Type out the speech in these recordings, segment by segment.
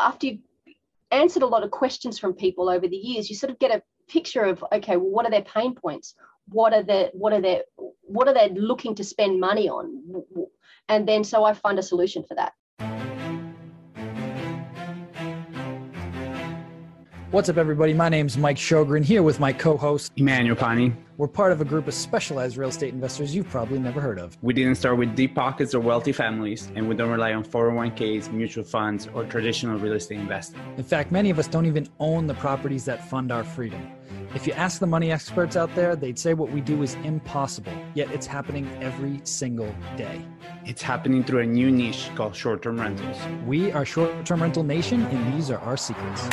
after you've answered a lot of questions from people over the years, you sort of get a picture of okay, well, what are their pain points? What are the what are their what are they looking to spend money on? And then so I find a solution for that. What's up, everybody? My name is Mike Shogren here with my co host, Emmanuel Pani. We're part of a group of specialized real estate investors you've probably never heard of. We didn't start with deep pockets or wealthy families, and we don't rely on 401ks, mutual funds, or traditional real estate investing. In fact, many of us don't even own the properties that fund our freedom. If you ask the money experts out there, they'd say what we do is impossible, yet it's happening every single day. It's happening through a new niche called short term rentals. We are Short Term Rental Nation, and these are our secrets.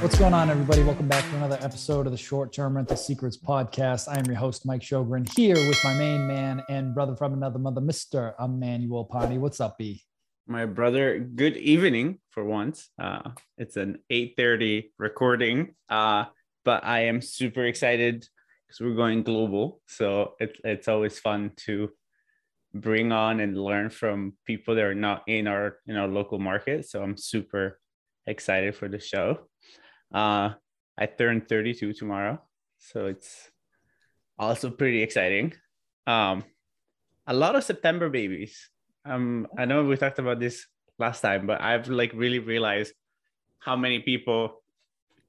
What's going on, everybody? Welcome back to another episode of the Short Term Rental Secrets Podcast. I am your host, Mike Shogren, here with my main man and brother from another mother, Mr. Emmanuel Pani. What's up, B? My brother, good evening for once. Uh, it's an 8:30 recording, uh, but I am super excited because we're going global. So it's it's always fun to bring on and learn from people that are not in our in our local market. So I'm super excited for the show. Uh, I turn 32 tomorrow, so it's also pretty exciting. Um, a lot of September babies. Um, I know we talked about this last time, but I've like really realized how many people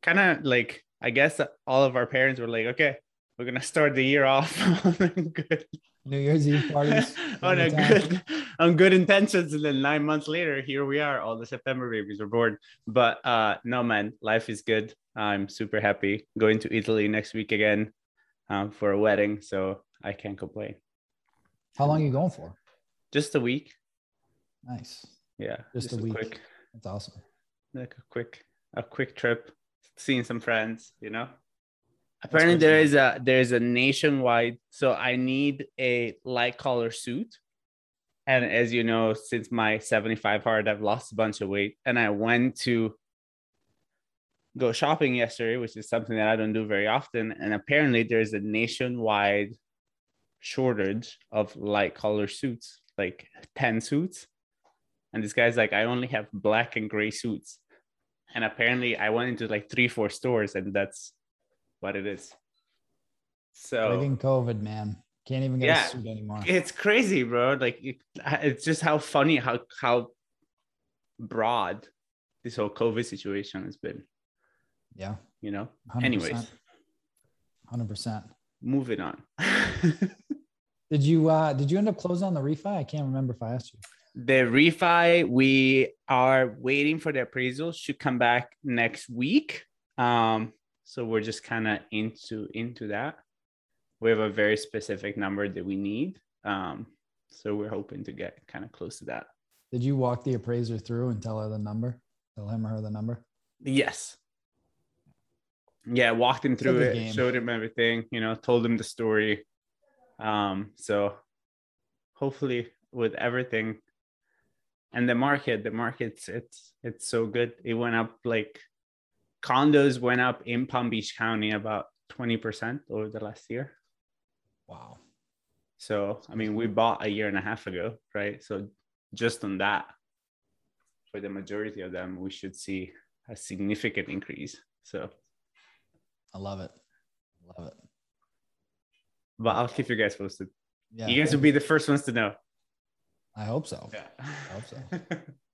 kind of like I guess all of our parents were like, okay, we're gonna start the year off on good. New Year's Eve parties. on a good on good intentions, and then nine months later, here we are. All the September babies are born. But uh no man, life is good. I'm super happy. Going to Italy next week again um, for a wedding, so I can't complain. How long are you going for? Just a week. Nice. Yeah, just, just a, a, week. Quick, That's awesome. Like a quick a quick trip, seeing some friends, you know apparently there is a there's a nationwide so i need a light color suit and as you know since my 75 hard i've lost a bunch of weight and i went to go shopping yesterday which is something that i don't do very often and apparently there's a nationwide shortage of light color suits like 10 suits and this guy's like i only have black and gray suits and apparently i went into like three four stores and that's what it is. So living COVID, man, can't even get yeah, a suit anymore. It's crazy, bro. Like it, it's just how funny how how broad this whole COVID situation has been. Yeah, you know. 100%. Anyways, hundred percent. Moving on. did you uh did you end up closing on the refi? I can't remember if I asked you. The refi, we are waiting for the appraisal. Should come back next week. Um, so we're just kind of into into that. We have a very specific number that we need. Um, so we're hoping to get kind of close to that. Did you walk the appraiser through and tell her the number? Tell him or her the number? Yes. Yeah, walked him through it, game. showed him everything, you know, told him the story. Um, so hopefully with everything and the market, the market's it's it's so good. It went up like condos went up in Palm Beach County about 20% over the last year. Wow. So, I mean, we bought a year and a half ago, right? So, just on that, for the majority of them, we should see a significant increase. So, I love it. I love it. But I'll keep you guys posted. Yeah, you guys will be the first ones to know. I hope so. Yeah. I hope so.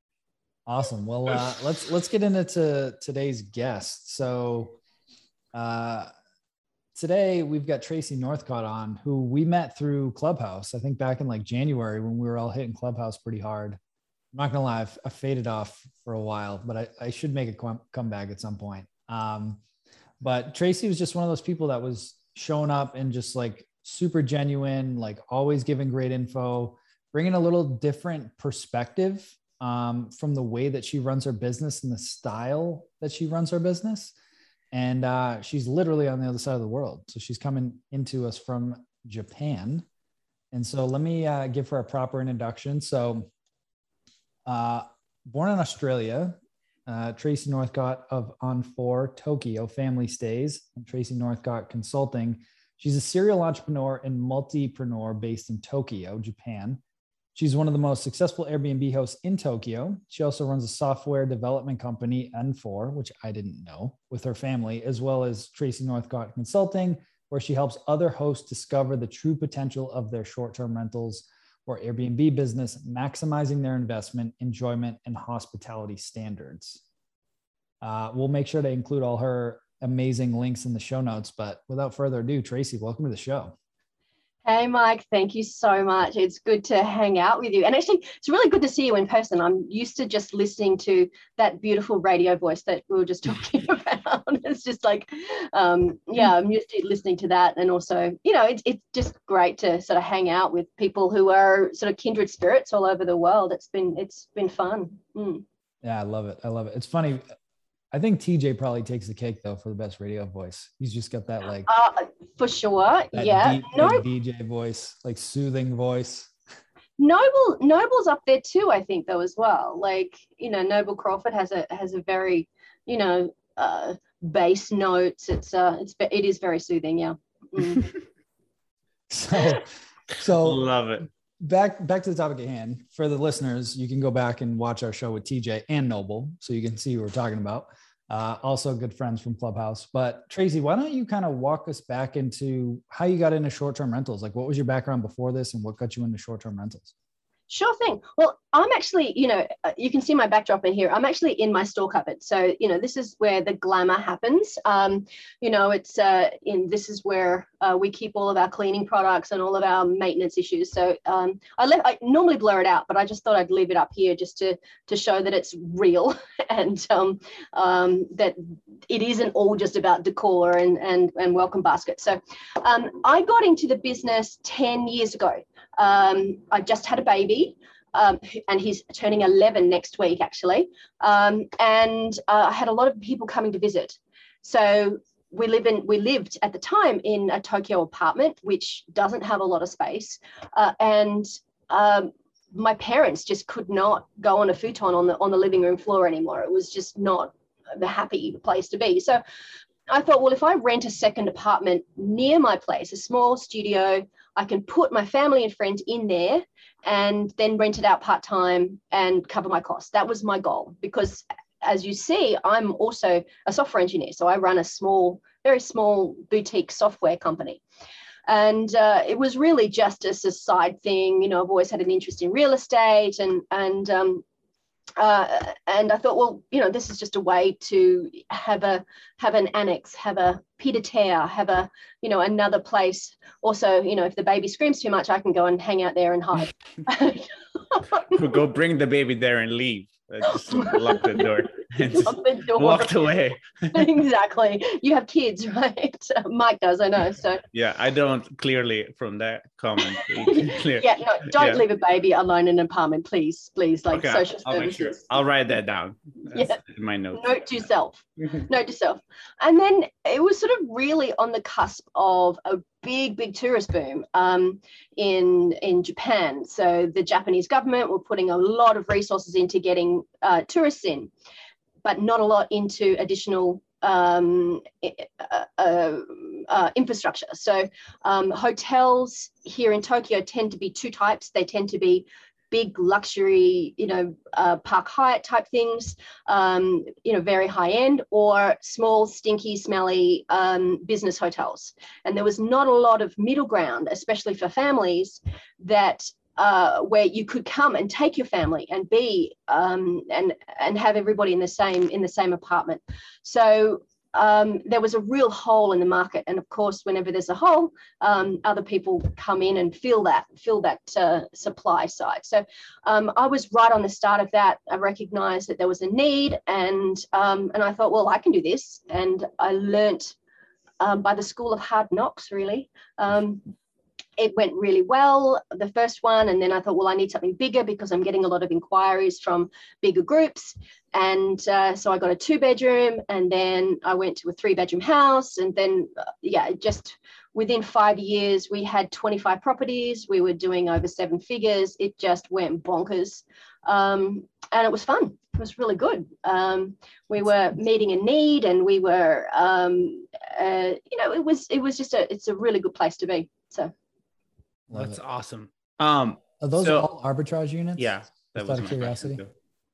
Awesome. Well, uh, let's let's get into today's guest. So, uh, today we've got Tracy Northcott on, who we met through Clubhouse. I think back in like January when we were all hitting Clubhouse pretty hard. I'm not gonna lie, I've, I faded off for a while, but I, I should make a comeback at some point. Um, but Tracy was just one of those people that was showing up and just like super genuine, like always giving great info, bringing a little different perspective um, from the way that she runs her business and the style that she runs her business. And uh, she's literally on the other side of the world. So she's coming into us from Japan. And so let me uh, give her a proper introduction. So, uh, born in Australia, uh, Tracy Northcott of On4 Tokyo Family Stays and Tracy Northcott Consulting. She's a serial entrepreneur and multipreneur based in Tokyo, Japan She's one of the most successful Airbnb hosts in Tokyo. She also runs a software development company, N4, which I didn't know, with her family, as well as Tracy Northcott Consulting, where she helps other hosts discover the true potential of their short term rentals or Airbnb business, maximizing their investment, enjoyment, and hospitality standards. Uh, we'll make sure to include all her amazing links in the show notes. But without further ado, Tracy, welcome to the show. Hey, Mike, thank you so much. It's good to hang out with you. And actually, it's really good to see you in person. I'm used to just listening to that beautiful radio voice that we were just talking about. it's just like, um, yeah, I'm used to listening to that. And also, you know, it's, it's just great to sort of hang out with people who are sort of kindred spirits all over the world. It's been, it's been fun. Mm. Yeah, I love it. I love it. It's funny. I think TJ probably takes the cake though for the best radio voice. He's just got that like uh, for sure. Yeah, deep, no DJ voice, like soothing voice. Noble Noble's up there too, I think though as well. Like you know, Noble Crawford has a has a very you know uh, bass notes. It's uh it's it is very soothing. Yeah. Mm. so so love it back back to the topic at hand. For the listeners you can go back and watch our show with tj and noble so you can see who we're talking about. Uh, also good friends from clubhouse. But tracy why don't you kind of walk us back into how you got into short-term rentals? Like what was your background before this and what got you into short-term rentals Sure thing. Well, I'm actually, you know, uh, you can see my backdrop in here. I'm actually in my store cupboard. So, you know, this is where the glamour happens. Um, you know, it's uh, in this is where uh, we keep all of our cleaning products and all of our maintenance issues. So um, I, left, I normally blur it out, but I just thought I'd leave it up here just to to show that it's real and um, um, that it isn't all just about decor and and, and welcome baskets. So um, I got into the business 10 years ago. Um, I just had a baby. Um, and he's turning 11 next week, actually. Um, and uh, I had a lot of people coming to visit. So we live in we lived at the time in a Tokyo apartment, which doesn't have a lot of space, uh, and um, my parents just could not go on a futon on the on the living room floor anymore. It was just not the happy place to be. So I thought, well, if I rent a second apartment near my place, a small studio, I can put my family and friends in there and then rent it out part time and cover my costs. That was my goal because, as you see, I'm also a software engineer. So I run a small, very small boutique software company. And uh, it was really just as a side thing. You know, I've always had an interest in real estate and, and um, uh, and I thought, well, you know, this is just a way to have a have an annex, have a pied terre, have a you know another place. Also, you know, if the baby screams too much, I can go and hang out there and hide. go bring the baby there and leave. Just lock the door. Lock the door. Walked away. exactly. You have kids, right? Mike does, I know. So yeah, I don't clearly from that comment. yeah, no, don't yeah. leave a baby alone in an apartment, please, please. Like okay, social I'll services. Sure. I'll write that down. That's yeah. my note. Note to yourself. Note to self. And then it was sort of really on the cusp of a big, big tourist boom um, in in Japan. So the Japanese government were putting a lot of resources into getting uh, tourists in, but not a lot into additional um, uh, uh, uh, infrastructure. So um, hotels here in Tokyo tend to be two types. They tend to be big luxury, you know, uh, Park Hyatt type things, um, you know, very high end, or small, stinky, smelly um, business hotels. And there was not a lot of middle ground, especially for families, that uh, where you could come and take your family and be um, and and have everybody in the same in the same apartment. So um, there was a real hole in the market. And of course, whenever there's a hole, um, other people come in and fill that, fill that uh, supply side. So um, I was right on the start of that. I recognized that there was a need, and um, and I thought, well, I can do this. And I learnt um, by the school of hard knocks, really. It went really well, the first one. And then I thought, well, I need something bigger because I'm getting a lot of inquiries from bigger groups. And uh, so I got a two bedroom and then I went to a three bedroom house. And then, uh, yeah, just within five years, we had 25 properties. We were doing over seven figures. It just went bonkers. Um, and it was fun. It was really good. Um, we were meeting a need and we were, um, uh, you know, it was, it was just a, it's a really good place to be. So. Love That's it. awesome. Um, Are those so, all arbitrage units? Yeah. That was out of curiosity.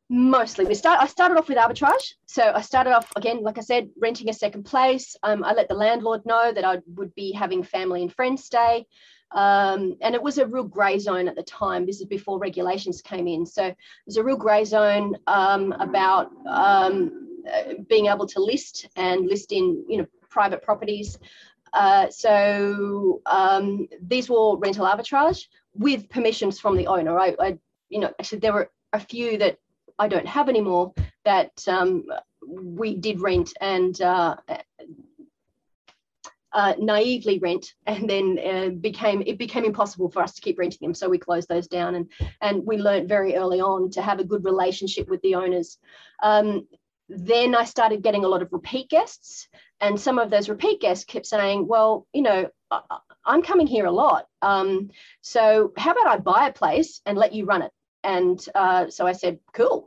Mostly, we start. I started off with arbitrage. So I started off again, like I said, renting a second place. Um, I let the landlord know that I would be having family and friends stay. Um, and it was a real grey zone at the time. This is before regulations came in. So it was a real grey zone um, about um, uh, being able to list and list in you know private properties. Uh, so um, these were rental arbitrage with permissions from the owner. I, I, you know, actually there were a few that I don't have anymore that um, we did rent and uh, uh, naively rent and then uh, became it became impossible for us to keep renting them so we closed those down and and we learned very early on to have a good relationship with the owners um, then i started getting a lot of repeat guests and some of those repeat guests kept saying well you know I, am coming here a lot um, so how about i buy a place and let you run it and uh, so I said, cool.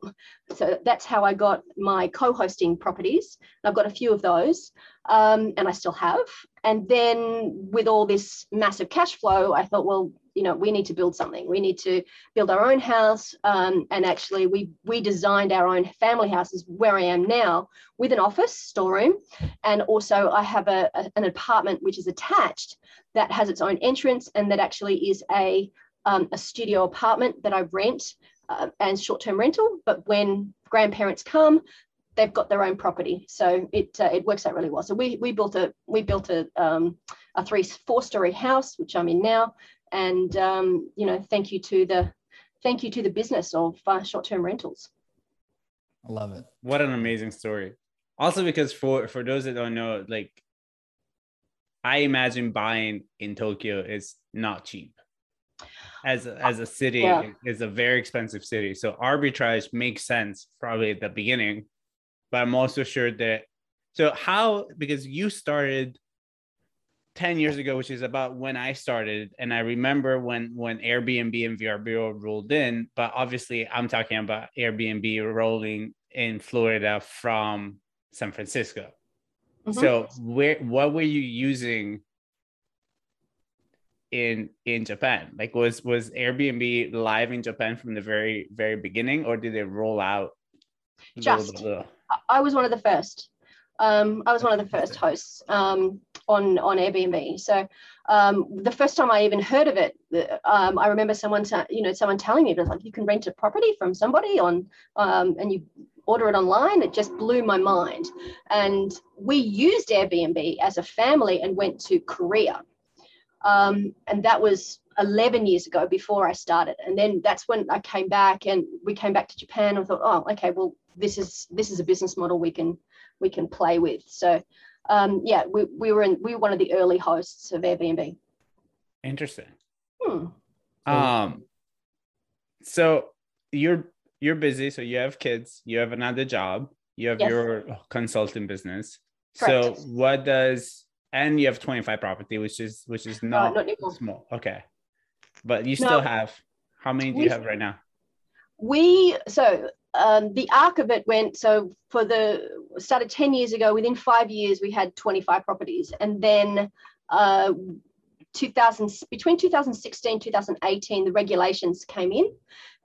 So that's how I got my co hosting properties. I've got a few of those, um, and I still have. And then with all this massive cash flow, I thought, well, you know, we need to build something. We need to build our own house. Um, and actually, we we designed our own family houses where I am now with an office storeroom, and also I have a, a an apartment which is attached that has its own entrance and that actually is a um, a studio apartment that I rent uh, and short-term rental. But when grandparents come, they've got their own property, so it uh, it works out really well. So we we built a we built a um, a three four story house, which I'm in now, and um, you know thank you to the thank you to the business of uh, short-term rentals. I love it. What an amazing story. Also, because for for those that don't know, like I imagine buying in Tokyo is not cheap as a, as a city yeah. is a very expensive city. So arbitrage makes sense probably at the beginning, but I'm also sure that. So how because you started 10 years ago, which is about when I started, and I remember when when Airbnb and VRBO rolled in, but obviously I'm talking about Airbnb rolling in Florida from San Francisco. Mm-hmm. So where what were you using in in Japan? Like was was Airbnb live in Japan from the very very beginning, or did it roll out? Just I was one of the first. Um, I was one of the first hosts um, on on Airbnb. So um, the first time I even heard of it, um, I remember someone you know someone telling me it was like you can rent a property from somebody on um, and you order it online. It just blew my mind. And we used Airbnb as a family and went to Korea um, and that was 11 years ago before I started. And then that's when I came back and we came back to Japan and thought, oh, okay, well, this is this is a business model we can we can play with. So um, yeah, we, we were in, we were one of the early hosts of Airbnb. Interesting. Hmm. Um, so you're you're busy, so you have kids, you have another job, you have yes. your consulting business. Correct. So what does and you have 25 property which is which is not, uh, not small okay but you still no. have how many do we, you have right now we so um, the arc of it went so for the started 10 years ago within five years we had 25 properties. And then uh, 2000 between 2016 2018 the regulations came in.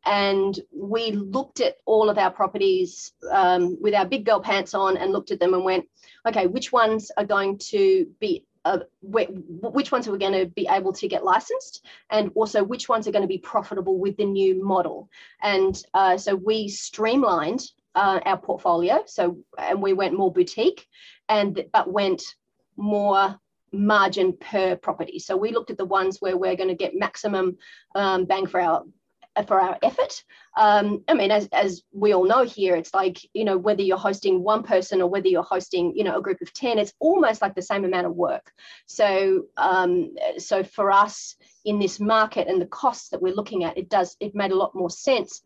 And we looked at all of our properties um, with our big girl pants on and looked at them and went okay, which ones are going to be uh, which ones are we going to be able to get licensed and also which ones are going to be profitable with the new model. And uh, so we streamlined uh, our portfolio so and we went more boutique and but went more margin per property. So we looked at the ones where we're going to get maximum um, bang for our for our effort. Um, I mean, as, as we all know here, it's like, you know, whether you're hosting one person or whether you're hosting, you know, a group of 10, it's almost like the same amount of work. So, um, so for us in this market and the costs that we're looking at, it does, it made a lot more sense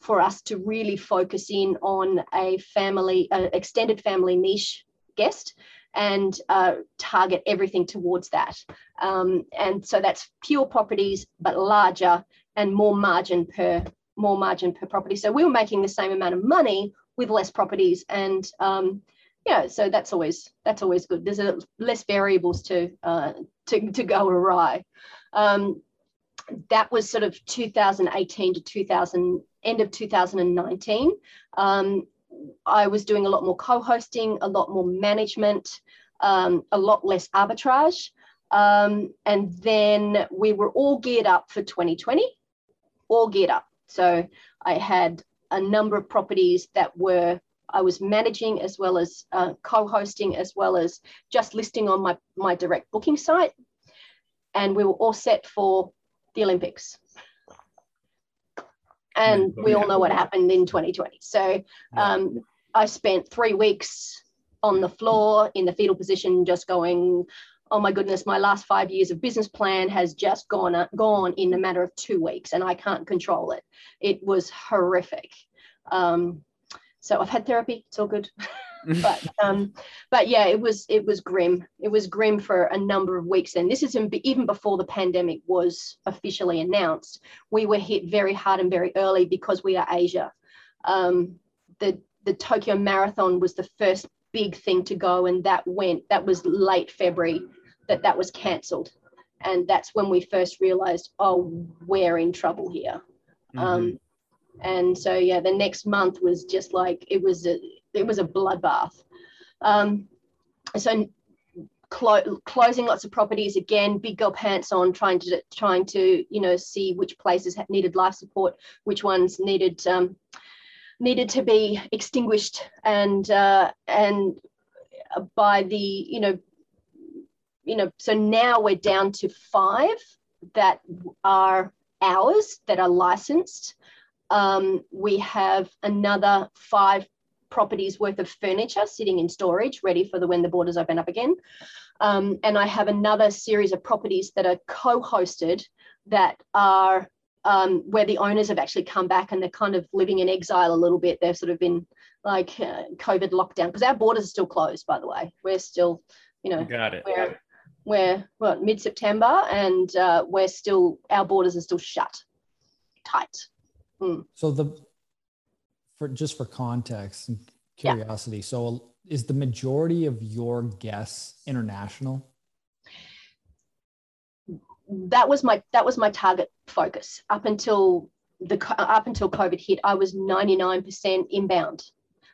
for us to really focus in on a family, uh, extended family niche guest and uh, target everything towards that. Um, and so that's pure properties, but larger and more margin per more margin per property. So we were making the same amount of money with less properties, and um, yeah, so that's always that's always good. There's a, less variables to uh, to to go awry. Um, that was sort of 2018 to 2000 end of 2019 um, i was doing a lot more co-hosting a lot more management um, a lot less arbitrage um, and then we were all geared up for 2020 all geared up so i had a number of properties that were I was managing as well as uh, co-hosting as well as just listing on my, my direct booking site. And we were all set for the Olympics. And we all know what happened in 2020. So um, I spent three weeks on the floor in the fetal position, just going, oh my goodness, my last five years of business plan has just gone gone in a matter of two weeks, and I can't control it. It was horrific. Um, so I've had therapy; it's all good. but um, but yeah, it was it was grim. It was grim for a number of weeks. And this is even before the pandemic was officially announced. We were hit very hard and very early because we are Asia. Um, the the Tokyo Marathon was the first big thing to go, and that went. That was late February that that was cancelled, and that's when we first realized, oh, we're in trouble here. Mm-hmm. Um, and so yeah, the next month was just like it was a it was a bloodbath. Um, so clo- closing lots of properties again, big girl pants on, trying to trying to you know see which places needed life support, which ones needed um, needed to be extinguished, and uh, and by the you know you know so now we're down to five that are ours that are licensed. Um, we have another five properties worth of furniture sitting in storage, ready for the when the borders open up again. Um, and I have another series of properties that are co-hosted that are um, where the owners have actually come back and they're kind of living in exile a little bit. They've sort of been like uh, COVID lockdown because our borders are still closed, by the way. We're still, you know, got it. We're, we're well, mid September and uh, we're still, our borders are still shut tight. Mm. So the for just for context and curiosity, yeah. so is the majority of your guests international? That was my that was my target focus up until the up until COVID hit. I was ninety nine percent inbound.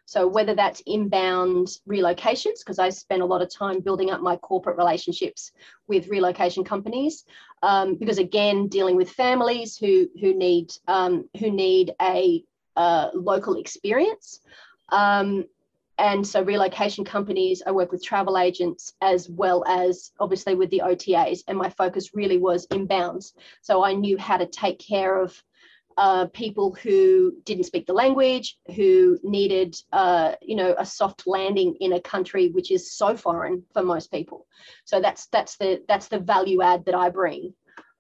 So whether that's inbound relocations, because I spent a lot of time building up my corporate relationships with relocation companies, um, because again, dealing with families who who need um, who need a uh, local experience. Um, and so relocation companies, I work with travel agents as well as obviously with the OTAs. And my focus really was inbounds. So I knew how to take care of uh, people who didn't speak the language, who needed, uh, you know, a soft landing in a country which is so foreign for most people. So that's that's the that's the value add that I bring.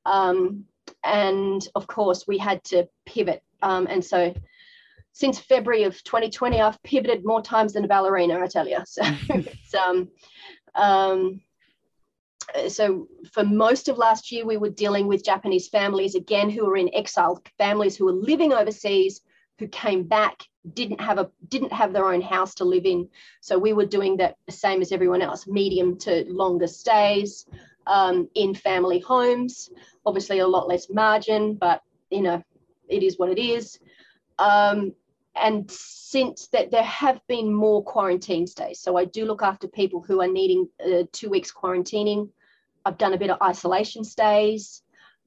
Um, and of course, we had to pivot. Um, and so since February of 2020, I've pivoted more times than a ballerina, I tell you. So it's, um, um, so for most of last year, we were dealing with Japanese families again who were in exile, families who were living overseas, who came back, didn't have a didn't have their own house to live in. So we were doing that the same as everyone else, medium to longer stays um, in family homes. Obviously, a lot less margin, but you know, it is what it is. Um, and since that there have been more quarantine stays so i do look after people who are needing uh, two weeks quarantining i've done a bit of isolation stays.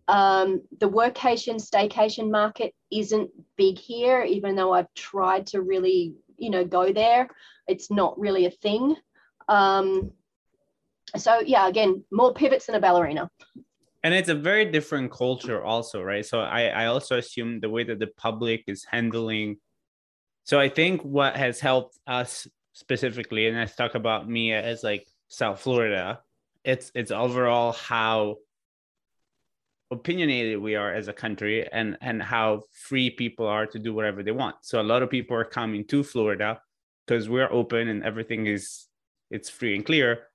Um, the workation staycation market isn't big here even though i've tried to really you know go there. It's not really a thing. Um, so yeah again more pivots than a ballerina. And it's a very different culture also right? So i i also assume the way that the public is handling. So I think what has helped us specifically, and let's talk about me as like South Florida, it's it's overall how opinionated we are as a country and and how free people are to do whatever they want. So a lot of people are coming to Florida because we're open and everything is it's free and clear.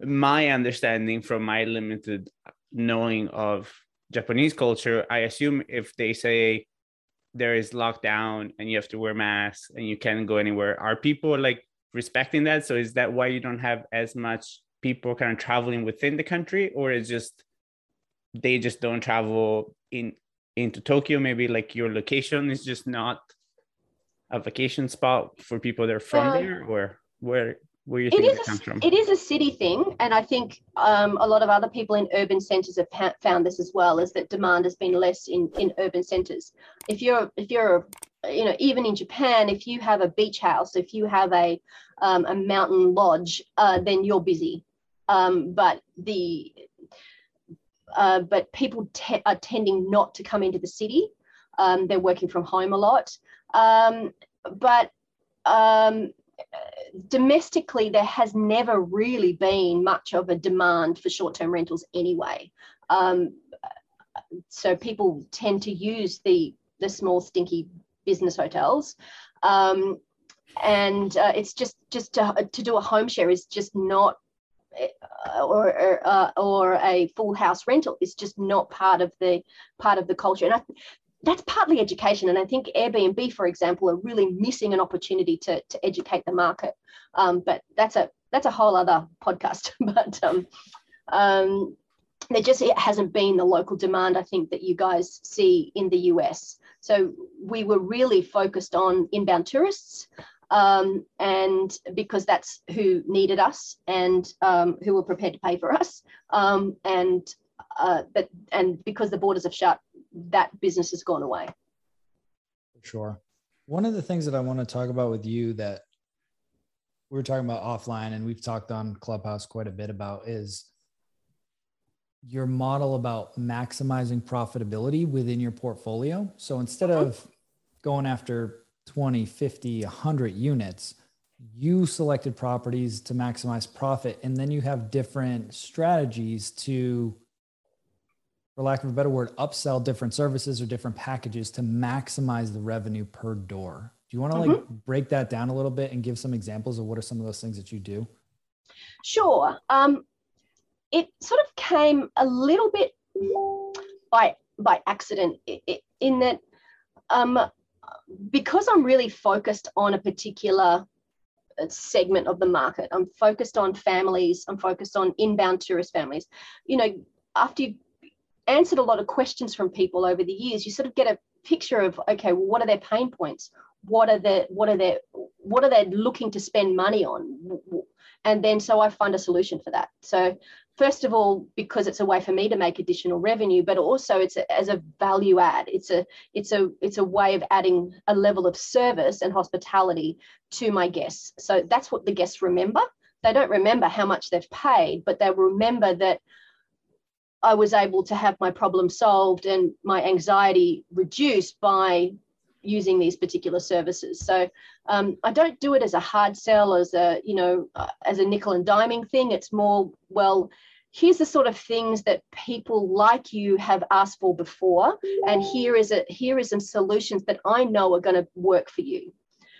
My understanding from my limited knowing of Japanese culture, I assume if they say there is lockdown and you have to wear masks and you can't go anywhere are people like respecting that so is that why you don't have as much people kind of traveling within the country or is just they just don't travel in into Tokyo. Maybe like your location is just not a vacation spot for people that are from there, or where where you think it, it comes from? It is a city thing, and I think um, a lot of other people in urban centres have pa- found this as well. Is that demand has been less in in urban centres. If you're if you're you know even in Japan, if you have a beach house, if you have a um, a mountain lodge, uh, then you're busy. Um, but the uh, but people te- are tending not to come into the city. Um, they're working from home a lot. Um, but um, domestically, there has never really been much of a demand for short term rentals anyway. Um, so people tend to use the, the small, stinky business hotels. Um, and uh, it's just just to, to do a home share is just not or uh, or a full house rental is just not part of the part of the culture and I, that's partly education. And I think Airbnb, for example, are really missing an opportunity to, to educate the market. Um, but that's a that's a whole other podcast. but um, um, there just it hasn't been the local demand I think that you guys see in the US. So we were really focused on inbound tourists. Um, and because that's who needed us and um, who were prepared to pay for us. Um, and uh, but and because the borders have shut, that business has gone away. For sure. One of the things that I want to talk about with you that we are talking about offline and we've talked on Clubhouse quite a bit about is your model about maximizing profitability within your portfolio. So instead mm-hmm. of going after 20, 50, 100 units, you selected properties to maximize profit and then you have different strategies to for lack of a better word, upsell different services or different packages to maximize the revenue per door. Do you want to mm-hmm. like break that down a little bit and give some examples of what are some of those things that you do? Sure. Um, it sort of came a little bit by by accident in that um, because I'm really focused on a particular uh, segment of the market. I'm focused on families. I'm focused on inbound tourist families. You know, after you've answered a lot of questions from people over the years, you sort of get a picture of okay, well, what are their pain points? What are they what are their what are they looking to spend money on? And then so I find a solution for that. So first of all, because it's a way for me to make additional revenue, but also it's a, as a value add. It's a it's a it's a way of adding a level of service and hospitality to my guests. So that's what the guests remember. They don't remember how much they've paid, but they remember that I was able to have my problem solved and my anxiety reduced by using these particular services. So um, I don't do it as a hard sell, as a you know, uh, as a nickel and diming thing. It's more well. Here's the sort of things that people like you have asked for before, and here is a here is some solutions that I know are going to work for you.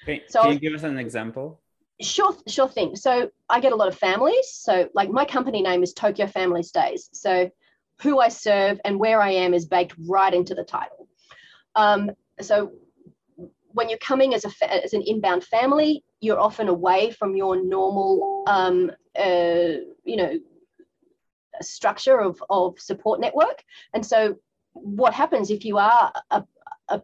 Okay. So can you give us an example? Sure, sure thing. So I get a lot of families. So like my company name is Tokyo Family Stays. So who I serve and where I am is baked right into the title. Um, so when you're coming as, a, as an inbound family, you're often away from your normal, um, uh, you know, structure of, of support network. And so what happens if you are a, a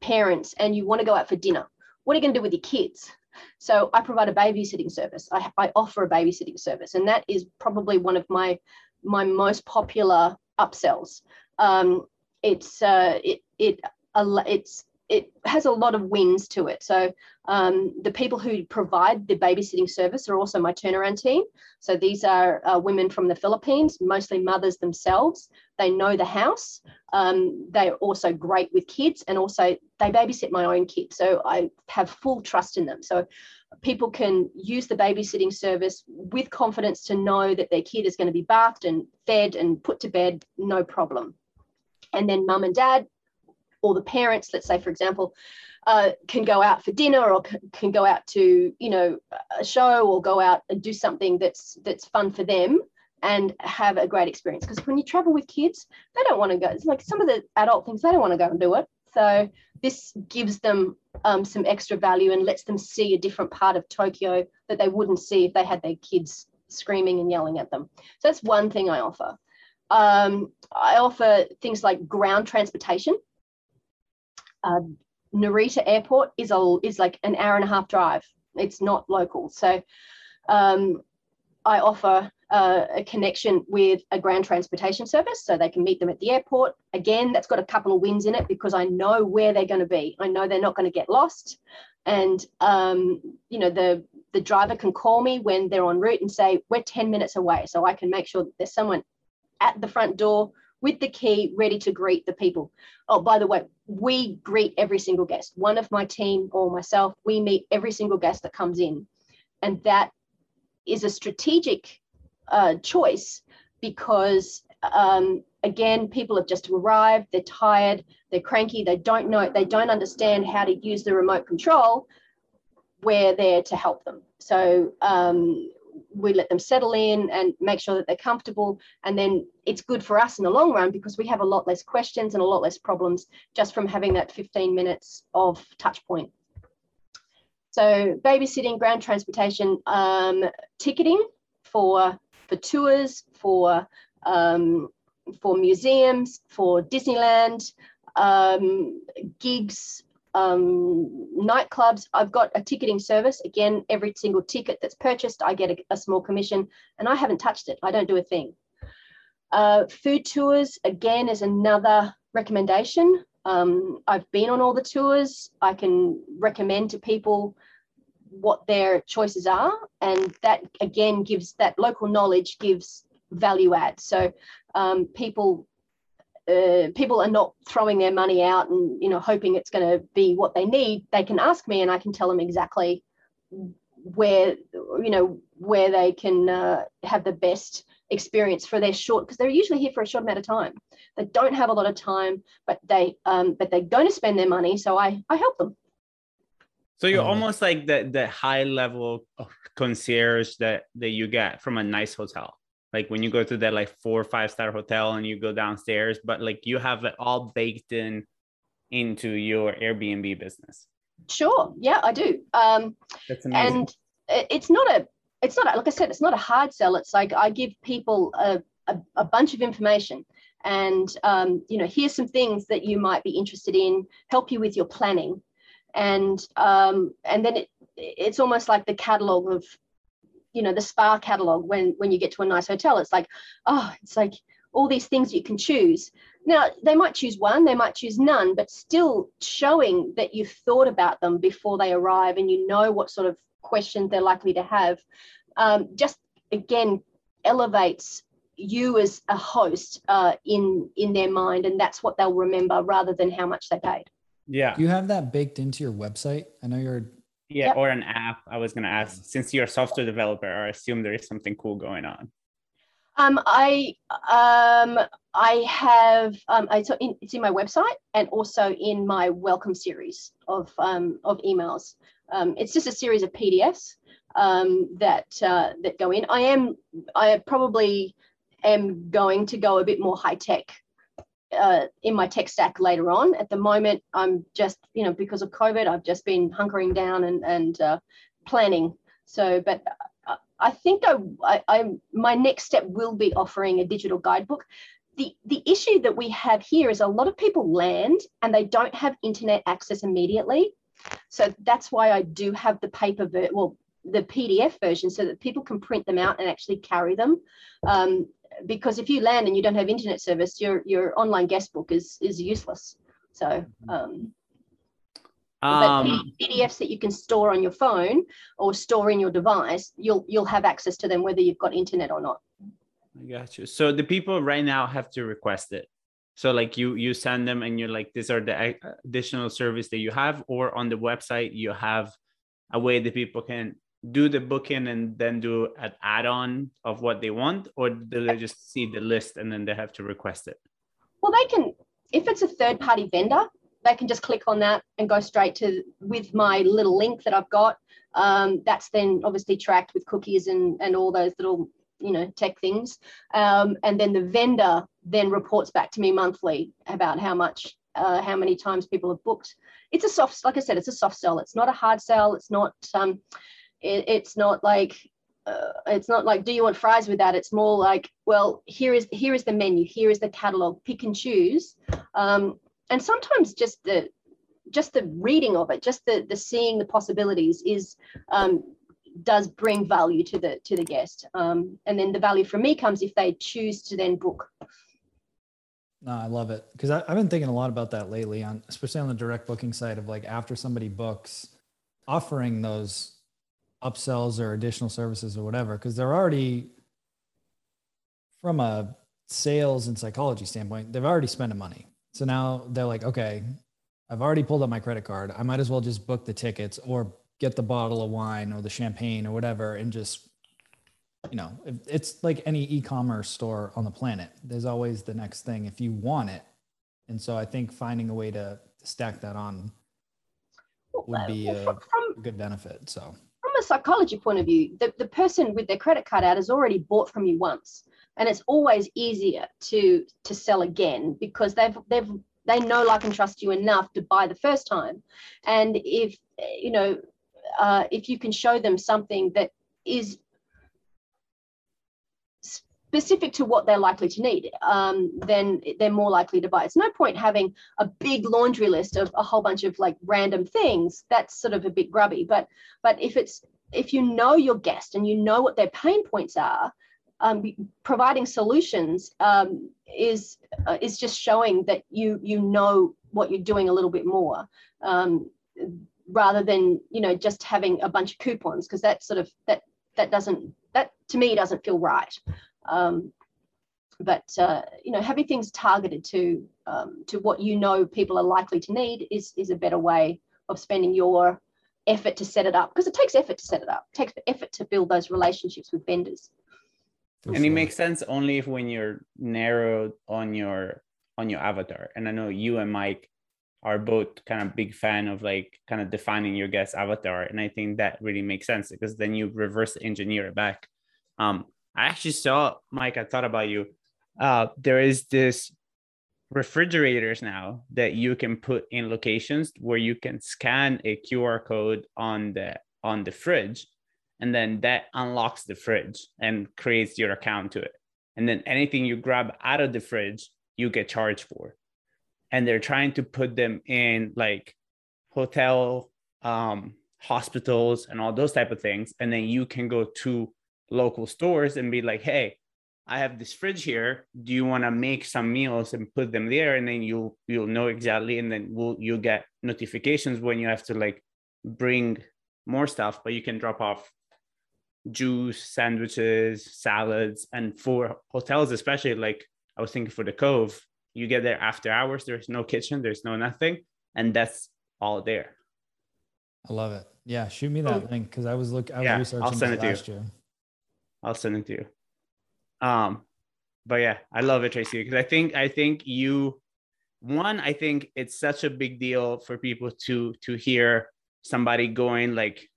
parent and you want to go out for dinner? What are you going to do with your kids? So I provide a babysitting service. I, I offer a babysitting service, and that is probably one of my my most popular upsells. Um, it's uh, it it it's it has a lot of wings to it. So um, the people who provide the babysitting service are also my turnaround team. So these are uh, women from the Philippines, mostly mothers themselves. They know the house. Um, they're also great with kids, and also they babysit my own kids. So I have full trust in them. So people can use the babysitting service with confidence to know that their kid is going to be bathed and fed and put to bed, no problem. And then mum and dad or the parents, let's say, for example, uh, can go out for dinner or can go out to, you know, a show or go out and do something that's that's fun for them and have a great experience. Because when you travel with kids, they don't want to go. It's like some of the adult things, they don't want to go and do it. So this gives them um, some extra value and lets them see a different part of Tokyo that they wouldn't see if they had their kids screaming and yelling at them. So that's one thing I offer. um, I offer things like ground transportation. Uh, Narita Airport is a is like an hour and a half drive. It's not local, so um, I offer uh, a connection with a ground transportation service so they can meet them at the airport. Again, that's got a couple of wins in it because I know where they're going to be. I know they're not going to get lost, and um, you know the the driver can call me when they're en route and say we're 10 minutes away, so I can make sure that there's someone at the front door with the key ready to greet the people. Oh, by the way, we greet every single guest. One of my team or myself, we meet every single guest that comes in. And that is a strategic uh, choice because um, again people have just arrived they're tired they're cranky they don't know they don't understand how to use the remote control we're there to help them so um, we let them settle in and make sure that they're comfortable. And then it's good for us in the long run because we have a lot less questions and a lot less problems just from having that 15 minutes of touch point. So babysitting ground transportation um, ticketing for for tours, for um, for museums, for Disneyland, um, gigs, um, nightclubs. I've got a ticketing service. Again, every single ticket that's purchased, I get a, a small commission, and I haven't touched it. I don't do a thing. Uh, food tours, again, is another recommendation. Um, I've been on all the tours. I can recommend to people what their choices are and that again gives that local knowledge gives value add so um, people uh, people are not throwing their money out and you know hoping it's going to be what they need they can ask me and i can tell them exactly where you know where they can uh, have the best experience for their short because they're usually here for a short amount of time. They don't have a lot of time but they um, but they're going to spend their money so i i help them. So you're um, almost like the the high level of concierge that that you get from a nice hotel. Like when you go to that like four or five star hotel and you go downstairs, but like you have it all baked in into your Airbnb business. Sure. Yeah, I do. Um, That's amazing. And it's not a it's not a, like I said, it's not a hard sell. It's like I give people a, a, a bunch of information and um, you know here's some things that you might be interested in help you with your planning and um, and then it it's almost like the catalog of you know the spa catalog when when you get to a nice hotel it's like oh it's like all these things you can choose now they might choose one they might choose none but still showing that you've thought about them before they arrive and you know what sort of questions they're likely to have um, just again elevates you as a host uh, in in their mind and that's what they'll remember rather than how much they paid yeah. Do you have that baked into your website? I know you're. Yeah, yep. or an app. I was going to ask, since you're a software developer, I assume there is something cool going on. Um, I um, I have um, I, in, it's in my website and also in my welcome series of um, of emails. Um, it's just a series of PDFs um, that uh, that go in. I am I probably am going to go a bit more high tech uh, in my tech stack later on. At the moment, I'm just, you know, because of COVID, I've just been hunkering down and, and uh, planning. So, but I think I, I, I, my next step will be offering a digital guidebook. The, the issue that we have here is a lot of people land and they don't have internet access immediately. So that's why I do have the paper, ver- well, the PDF version so that people can print them out and actually carry them. Um, because if you land and you don't have internet service, your your online guest book is is useless. So mm-hmm. um, um, PDFs that you can store on your phone or store in your device, you'll you'll have access to them whether you've got internet or not. I got you. So the people right now have to request it. So like you you send them and you're like these are the additional service that you have, or on the website you have a way that people can do the booking and then do an add-on of what they want or do they just see the list and then they have to request it? Well they can if it's a third party vendor they can just click on that and go straight to with my little link that i've got. Um, that's then obviously tracked with cookies and and all those little you know tech things. Um, and then the vendor then reports back to me monthly about how much uh, how many times people have booked. It's a soft like i said it's a soft sell. It's not a hard sell. It's not um, it, it's not like uh, it's not like do you want fries with that? It's more like well here is here is the menu here is the catalog pick and choose. Um, and sometimes just the just the reading of it just the the seeing the possibilities is um, does bring value to the to the guest. Um, and then the value for me comes if they choose to then book. No i love it. Because i've been thinking a lot about that lately on especially on the direct booking side of like after somebody books offering those upsells or additional services or whatever because they're already from a sales and psychology standpoint they've already spent the money. So now they're like okay i've already pulled up my credit card. I might as well just book the tickets or get the bottle of wine or the champagne or whatever and just you know it's like any e-commerce store on the planet. There's always the next thing if you want it. And so i think finding a way to stack that on would be a, a good benefit so a psychology point of view the, the person with their credit card out has already bought from you once. And it's always easier to to sell again because they've they've they know like and trust you enough to buy the first time. And if you know uh, if you can show them something that is specific to what they're likely to need, um, then they're more likely to buy. It's no point having a big laundry list of a whole bunch of like random things. That's sort of a bit grubby. But but if it's if you know your guest and you know what their pain points are, um, providing solutions um, is uh, is just showing that you you know what you're doing a little bit more. Um, rather than you know just having a bunch of coupons because that sort of that that doesn't that to me doesn't feel right um, but uh, you know having things targeted to um, to what you know people are likely to need is is a better way of spending your effort to set it up because it takes effort to set it up it takes effort to build those relationships with vendors. And sure. it makes sense only if when you're narrowed on your on your avatar. And i know you and mike are both kind of big fan of like kind of defining your guest avatar. And i think that really makes sense because then you reverse engineer it back. Um i actually saw mike i thought about you. Uh there is this refrigerators now that you can put in locations where you can scan a qr code on the on the fridge and then that unlocks the fridge and creates your account to it. And then anything you grab out of the fridge you get charged for. And they're trying to put them in like hotel um, hospitals and all those type of things. And then you can go to local stores and be like hey i have this fridge here. Do you want to make some meals and put them there? And then you'll you'll know exactly and then we'll you'll get notifications when you have to like bring more stuff but you can drop off juice sandwiches salads and for hotels especially like i was thinking for the cove you get there after hours there's no kitchen there's no nothing and that's all there. I love it. Yeah shoot me that oh. link because i was look i was yeah, researching I'll send it last to you. year i'll send it to you. Um but yeah i love it tracy because i think i think you one i think it's such a big deal for people to to hear somebody going like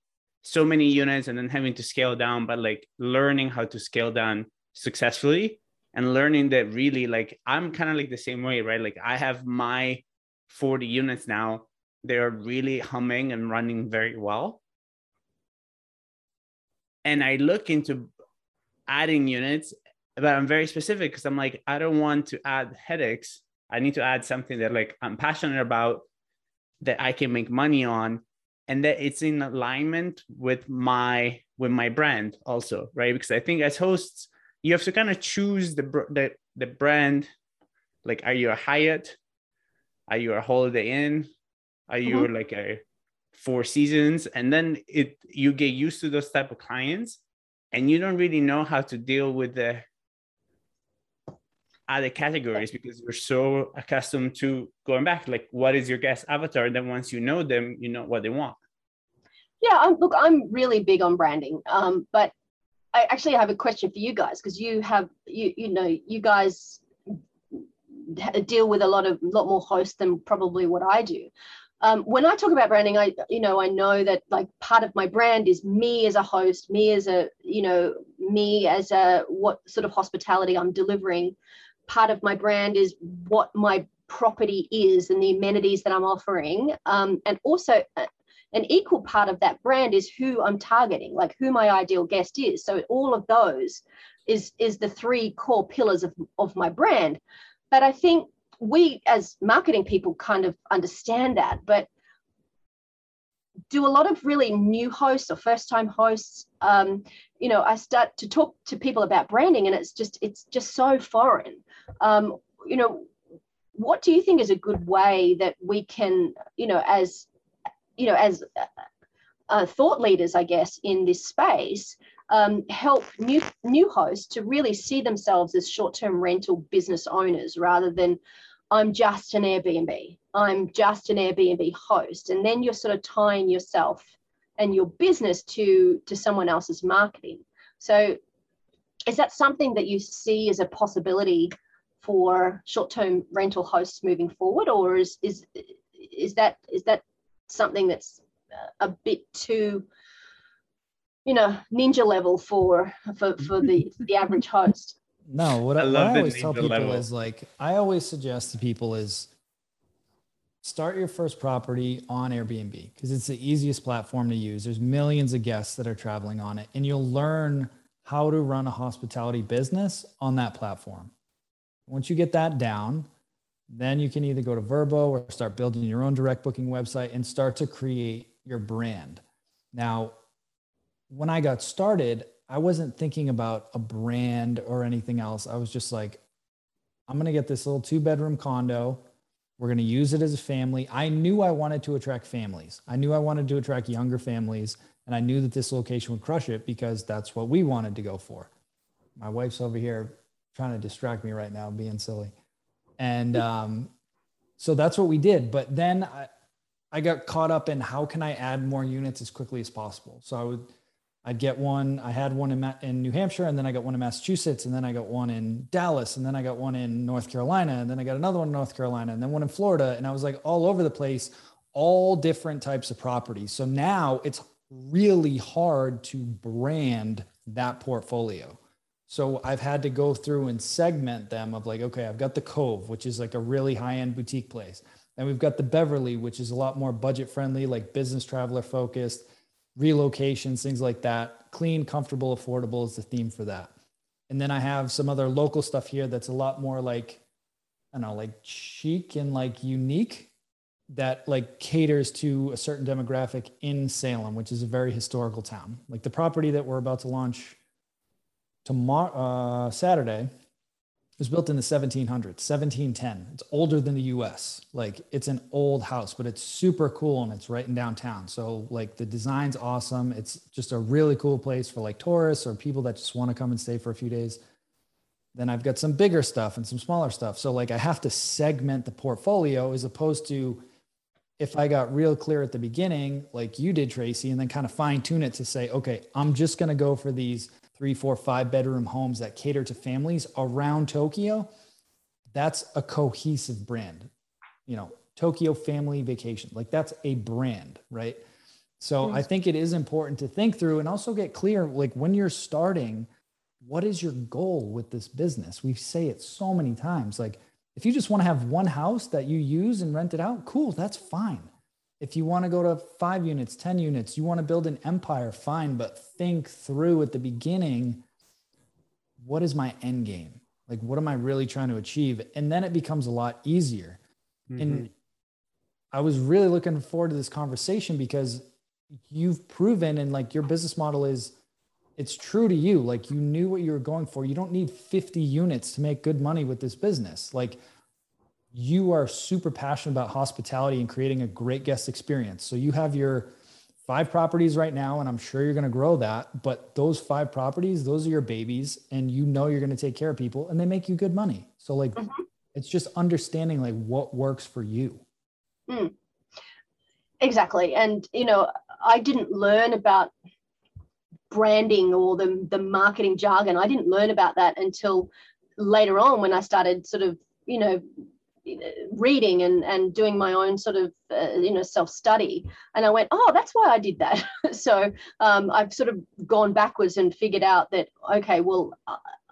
so many units and then having to scale down but like learning how to scale down successfully and learning that really like i'm kind of like the same way right? Like i have my 40 units now. They're really humming and running very well. And i look into adding units but i'm very specific because i'm like i don't want to add headaches i need to add something that like i'm passionate about that i can make money on and that it's in alignment with my with my brand also right because i think as hosts you have to kind of choose the the the brand. Like, are you a Hyatt? Are you a Holiday Inn? Are you mm-hmm. like a Four Seasons? And then it you get used to those type of clients, and you don't really know how to deal with the other categories because you're so accustomed to going back. Like, what is your guest avatar? And then once you know them, you know what they want. Yeah, I'm, look, I'm really big on branding, um, but I actually have a question for you guys because you have you you know you guys deal with a lot of lot more hosts than probably what I do. Um, when I talk about branding, I you know I know that like part of my brand is me as a host, me as a you know me as a what sort of hospitality I'm delivering. Part of my brand is what my property is and the amenities that I'm offering, um, and also uh, an equal part of that brand is who i'm targeting like who my ideal guest is so all of those is is the three core pillars of, of my brand but i think we as marketing people kind of understand that but do a lot of really new hosts or first time hosts um, you know i start to talk to people about branding and it's just it's just so foreign. Um, you know what do you think is a good way that we can you know as you know as uh, thought leaders i guess in this space um, help new new hosts to really see themselves as short-term rental business owners rather than i'm just an airbnb i'm just an airbnb host. And then you're sort of tying yourself and your business to to someone else's marketing. So is that something that you see as a possibility for short-term rental hosts moving forward? Or is is is that is that something that's a bit too you know ninja level for for for the the average host? No what i, I, what I always tell people level. is like i always suggest to people is start your first property on airbnb because it's the easiest platform to use there's millions of guests that are traveling on it and you'll learn how to run a hospitality business on that platform once you get that down then you can either go to Vrbo or start building your own direct booking website and start to create your brand. Now, when I got started, I wasn't thinking about a brand or anything else. I was just like, I'm going to get this little two bedroom condo. We're going to use it as a family. I knew I wanted to attract families. I knew I wanted to attract younger families. And I knew that this location would crush it because that's what we wanted to go for. My wife's over here trying to distract me right now, being silly. And um, so that's what we did. But then I, I got caught up in how can I add more units as quickly as possible. So I would, I'd get one. I had one in, in New Hampshire, and then I got one in Massachusetts, and then I got one in Dallas, and then I got one in North Carolina, and then I got another one in North Carolina, and then one in Florida, and I was like all over the place, all different types of properties. So now it's really hard to brand that portfolio. So I've had to go through and segment them of like, okay, I've got the Cove, which is like a really high end boutique place. And we've got the Beverly, which is a lot more budget friendly, like business traveler focused, relocations, things like that. Clean, comfortable, affordable is the theme for that. And then I have some other local stuff here that's a lot more like, I don't know, like chic and like unique that like caters to a certain demographic in Salem, which is a very historical town. Like the property that we're about to launch tomorrow, uh, Saturday, was built in the 1700s, 1710. It's older than the US. Like it's an old house, but it's super cool and it's right in downtown. So like the design's awesome. It's just a really cool place for like tourists or people that just want to come and stay for a few days. Then I've got some bigger stuff and some smaller stuff. So like I have to segment the portfolio as opposed to if I got real clear at the beginning, like you did, Tracy, and then kind of fine tune it to say, okay, I'm just going to go for these three, four, five bedroom homes that cater to families around Tokyo, that's a cohesive brand. You know, Tokyo Family Vacation, like that's a brand, right? So mm-hmm. I think it is important to think through and also get clear like when you're starting, what is your goal with this business? We say it so many times. Like, if you just want to have one house that you use and rent it out, cool, that's fine. If you want to go to five units, 10 units, you want to build an empire, fine, but think through at the beginning what is my end game? Like, what am I really trying to achieve? And then it becomes a lot easier. Mm-hmm. And I was really looking forward to this conversation because you've proven and like your business model is it's true to you like you knew what you were going for you don't need 50 units to make good money with this business like you are super passionate about hospitality and creating a great guest experience. So you have your five properties right now, and I'm sure you're going to grow that. But those five properties, those are your babies, and you know you're going to take care of people, and they make you good money. So like, mm-hmm. it's just understanding like what works for you. Mm. Exactly, and you know, I didn't learn about branding or the the marketing jargon. I didn't learn about that until later on when I started sort of you know reading and and doing my own sort of uh, you know self study and i went oh that's why i did that. So um, i've sort of gone backwards and figured out that okay well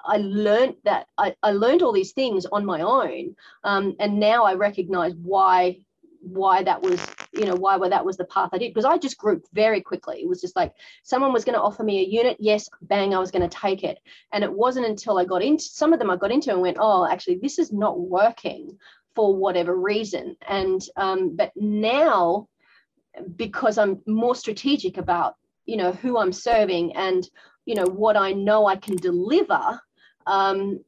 I learned that I, I learned all these things on my own, um, and now I recognize why why that was you know why that was the path i did. Because i just grew very quickly. It was just like someone was going to offer me a unit. Yes bang i was going to take it. And it wasn't until i got into some of them i got into and went oh actually this is not working for whatever reason and um, but now because i'm more strategic about you know who i'm serving and you know what i know i can deliver um,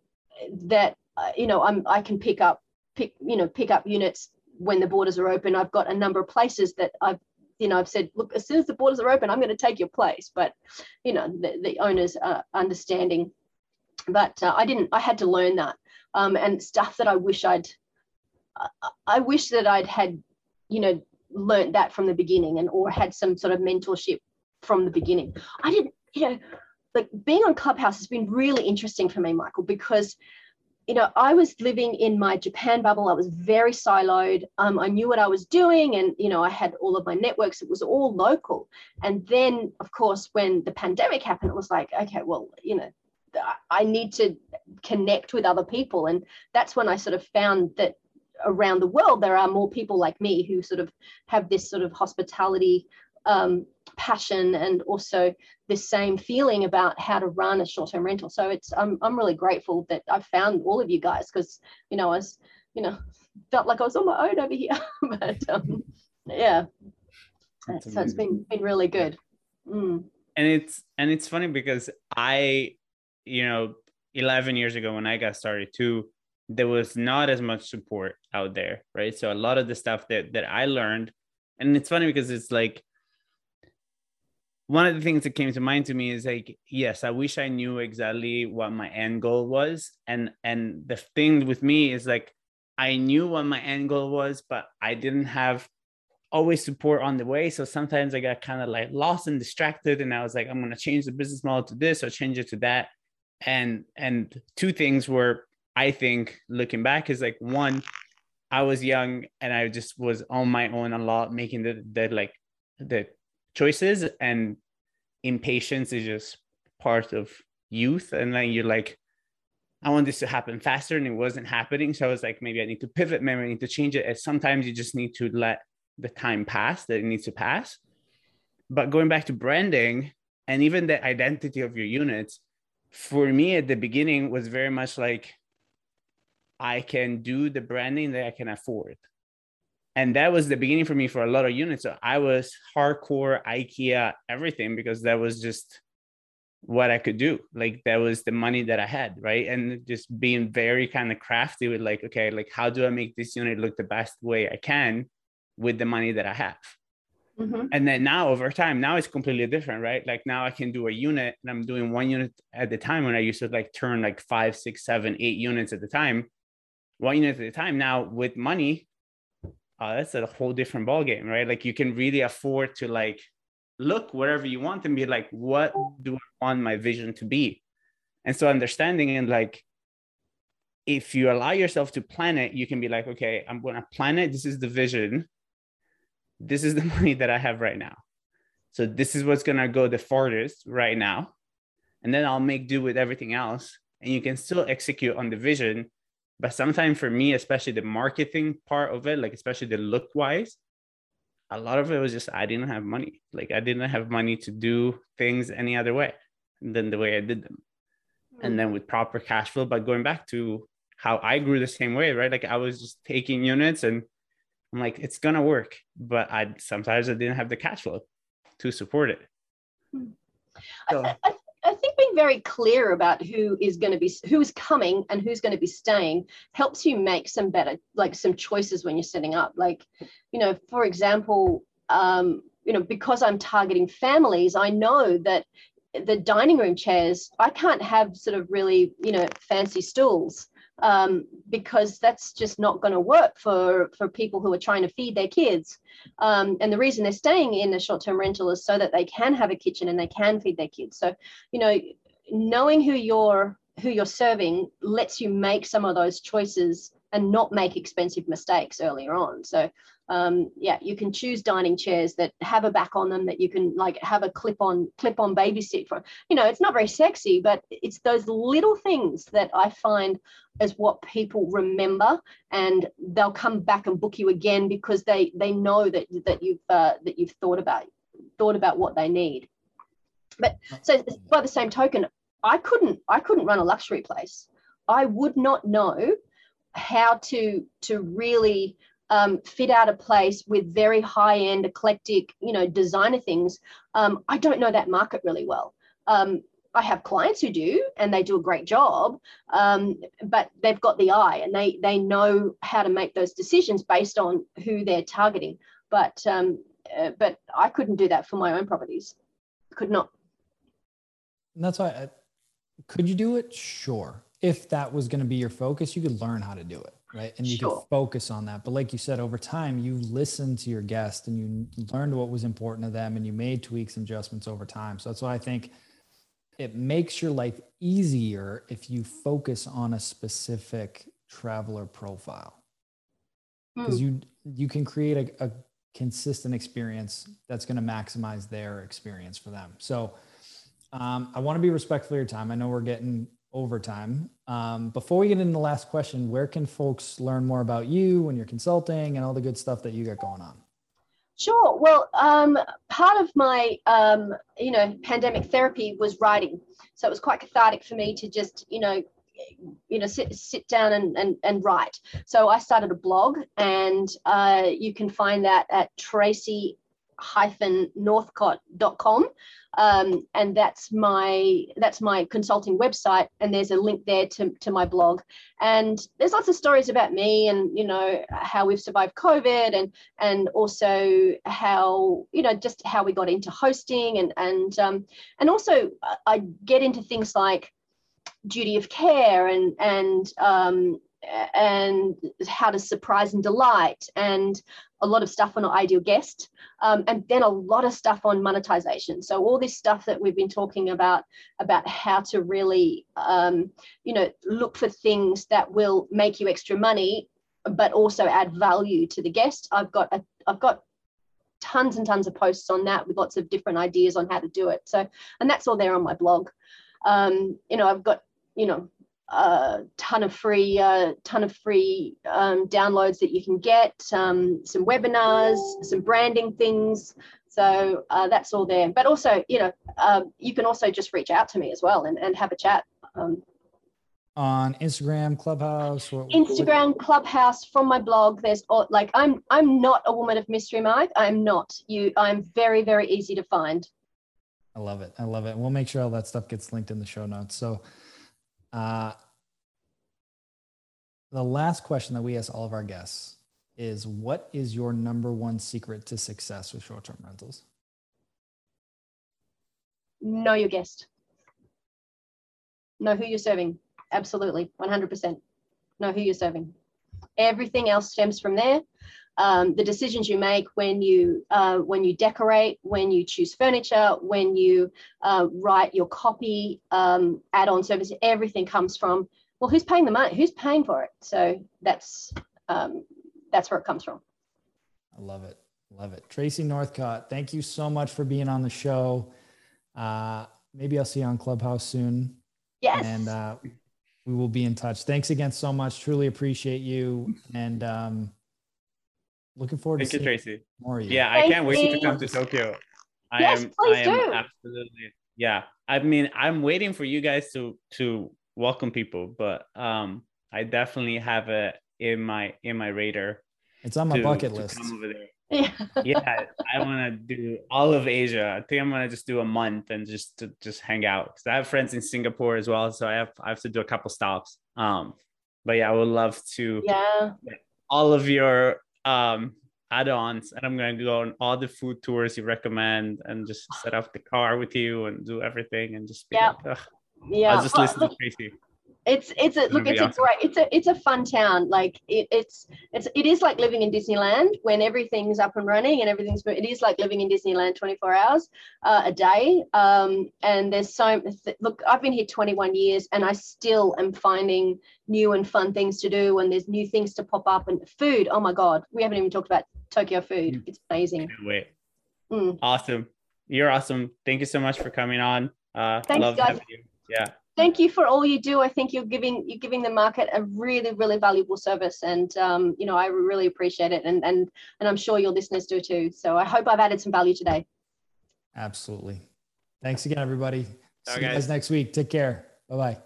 that uh, you know i'm i can pick up pick you know pick up units when the borders are open. I've got a number of places that I've you know, I've said, look, as soon as the borders are open, I'm going to take your place. But, you know, the, the owners are understanding. But uh, I didn't, I had to learn that. Um, and stuff that I wish I'd, I, wish that I'd had, you know, learned that from the beginning and or had some sort of mentorship from the beginning. I didn't, you know, like being on Clubhouse has been really interesting for me, Michael, because you know, I was living in my Japan bubble. I was very siloed. Um, I knew what I was doing, and you know, I had all of my networks. It was all local. And then, of course, when the pandemic happened, it was like, okay, well, you know, I need to connect with other people, and that's when I sort of found that around the world there are more people like me who sort of have this sort of hospitality um, passion and also this same feeling about how to run a short-term rental. So it's I'm I'm really grateful that I found all of you guys because you know I was you know felt like I was on my own over here, but um, yeah. That's so it's been been really good. Mm. And it's and it's funny because I, you know, 11 years ago when I got started too, there was not as much support out there, right? So a lot of the stuff that that I learned, and it's funny because it's like one of the things that came to mind to me is like yes i wish i knew exactly what my end goal was. And and the thing with me is like i knew what my end goal was but i didn't have always support on the way. So sometimes i got kind of like lost and distracted and i was like i'm going to change the business model to this or change it to that. And and two things were i think looking back is like one i was young and i just was on my own a lot making the the like the choices and impatience is just part of youth. And then you're like i want this to happen faster and it wasn't happening. So i was like maybe i need to pivot maybe i need to change it. And sometimes you just need to let the time pass that it needs to pass. But going back to branding and even the identity of your units for me at the beginning was very much like i can do the branding that i can afford and that was the beginning for me for a lot of units. So I was hardcore IKEA everything because that was just what I could do. Like that was the money that I had, right? And just being very kind of crafty with like, okay, like how do I make this unit look the best way I can with the money that I have? Mm-hmm. And then now over time, now it's completely different, right? Like now I can do a unit and I'm doing one unit at the time when I used to like turn like five, six, seven, eight units at the time, one unit at a time. Now with money, uh, that's a whole different ball game, right? Like you can really afford to like look wherever you want and be like, what do I want my vision to be? And so understanding and like if you allow yourself to plan it, you can be like, okay, I'm going to plan it. This is the vision. This is the money that I have right now. So this is what's going to go the farthest right now. And then I'll make do with everything else. And you can still execute on the vision but sometimes for me, especially the marketing part of it, like especially the look wise, a lot of it was just I didn't have money. Like I didn't have money to do things any other way than the way I did them. Mm-hmm. And then with proper cash flow, but going back to how I grew the same way, right? Like I was just taking units and I'm like, it's gonna work. But I sometimes I didn't have the cash flow to support it. Hmm. So, I, I, I think being very clear about who is going to be who is coming and who's going to be staying helps you make some better like some choices when you're setting up. Like, you know, for example, um, you know, because I'm targeting families, I know that the dining room chairs, I can't have sort of really, you know, fancy stools um, because that's just not going to work for for people who are trying to feed their kids. Um, and the reason they're staying in a short-term rental is so that they can have a kitchen and they can feed their kids. So, you know, knowing who you're who you're serving lets you make some of those choices and not make expensive mistakes earlier on. So, um, yeah, you can choose dining chairs that have a back on them that you can like have a clip on clip on baby seat for. You know, it's not very sexy, but it's those little things that I find as what people remember, and they'll come back and book you again because they they know that that you've uh, that you've thought about thought about what they need. But so by the same token, I couldn't I couldn't run a luxury place. I would not know how to to really um, fit out a place with very high end, eclectic, you know, designer things. Um, I don't know that market really well. Um, I have clients who do, and they do a great job, um, but they've got the eye and they they know how to make those decisions based on who they're targeting. But um, uh, but I couldn't do that for my own properties. Could not. And that's why. Could you do it? Sure. If that was going to be your focus, you could learn how to do it right and you sure. can focus on that but like you said over time you listened to your guest and you learned what was important to them and you made tweaks and adjustments over time so that's why i think it makes your life easier if you focus on a specific traveler profile because hmm. you you can create a, a consistent experience that's going to maximize their experience for them so um, i want to be respectful of your time i know we're getting overtime. Um, before we get into the last question, where can folks learn more about you when you're consulting and all the good stuff that you got going on? Sure. Well, um, part of my, um, you know, pandemic therapy was writing. So it was quite cathartic for me to just, you know, you know, sit, sit down and, and, and write. So I started a blog and uh, you can find that at Tracy northcott.com um, and that's my that's my consulting website and there's a link there to, to my blog. And there's lots of stories about me and you know how we've survived covid and and also how you know just how we got into hosting and and um, and also i get into things like duty of care and and um, and how to surprise and delight and a lot of stuff on ideal guest um, and then a lot of stuff on monetization. So all this stuff that we've been talking about about how to really um, you know look for things that will make you extra money but also add value to the guest. I've got a i've got tons and tons of posts on that with lots of different ideas on how to do it. So and that's all there on my blog. Um, you know i've got you know a ton of free uh, ton of free um, downloads that you can get um, some webinars some branding things. So uh, that's all there. But also you know um, you can also just reach out to me as well and, and have a chat. Um, on instagram clubhouse instagram what? clubhouse from my blog there's all, like i'm i'm not a woman of mystery mike. I'm not. You i'm very very easy to find. I love it. I love it. We'll make sure all that stuff gets linked in the show notes. So uh, the last question that we ask all of our guests is what is your number one secret to success with short term rentals? Know your guest. Know who you're serving. Absolutely, 100%. Know who you're serving. Everything else stems from there. Um, the decisions you make when you uh, when you decorate, when you choose furniture, when you uh, write your copy, um, add-on service, everything comes from well, who's paying the money? Who's paying for it? So that's um, that's where it comes from. I love it. Love it. Tracy Northcott, thank you so much for being on the show. Uh, maybe I'll see you on Clubhouse soon. Yes. And uh, we will be in touch. Thanks again so much. Truly appreciate you. And um, looking forward Thank to you, Tracy. more. Yeah, I can't wait to come to Tokyo. I yes, am, please I am do. absolutely. Yeah. I mean, I'm waiting for you guys to to welcome people, but um, I definitely have it in my in my radar. It's on my to, bucket list. Yeah. yeah, I want to do all of Asia. I think I'm gonna just do a month and just to just hang out because I have friends in Singapore as well, so I have I have to do a couple stops. Um, but yeah, I would love to. Yeah. All of your um add-ons, and I'm gonna go on all the food tours you recommend, and just set up the car with you and do everything, and just be yeah. like, yeah I'll just listen to Tracy. It's it's a look it's a great it's a it's a fun town. Like it, it's it's it is like living in disneyland when everything's up and running and everything's it is like living in disneyland 24 hours uh, a day. Um, and there's so look i've been here 21 years and i still am finding new and fun things to do and there's new things to pop up and food oh my god we haven't even talked about tokyo food. Mm. it's amazing. Wait. Mm. awesome. You're awesome. Thank you so much for coming on. Uh Thanks, love guys. you. Yeah thank you for all you do. I think you're giving you're giving the market a really really valuable service, and um, you know I really appreciate it, and and and I'm sure your listeners do too. So I hope I've added some value today. Absolutely. Thanks again, everybody. See you guys next week. Take care. Bye bye.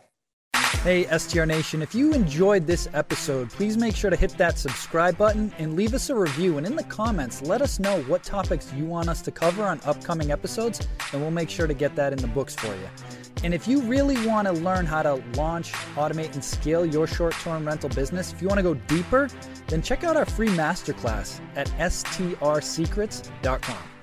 Hey, STR Nation, if you enjoyed this episode, please make sure to hit that subscribe button and leave us a review. And in the comments, let us know what topics you want us to cover on upcoming episodes, and we'll make sure to get that in the books for you. And if you really want to learn how to launch, automate, and scale your short term rental business, if you want to go deeper, then check out our free masterclass at strsecrets.com.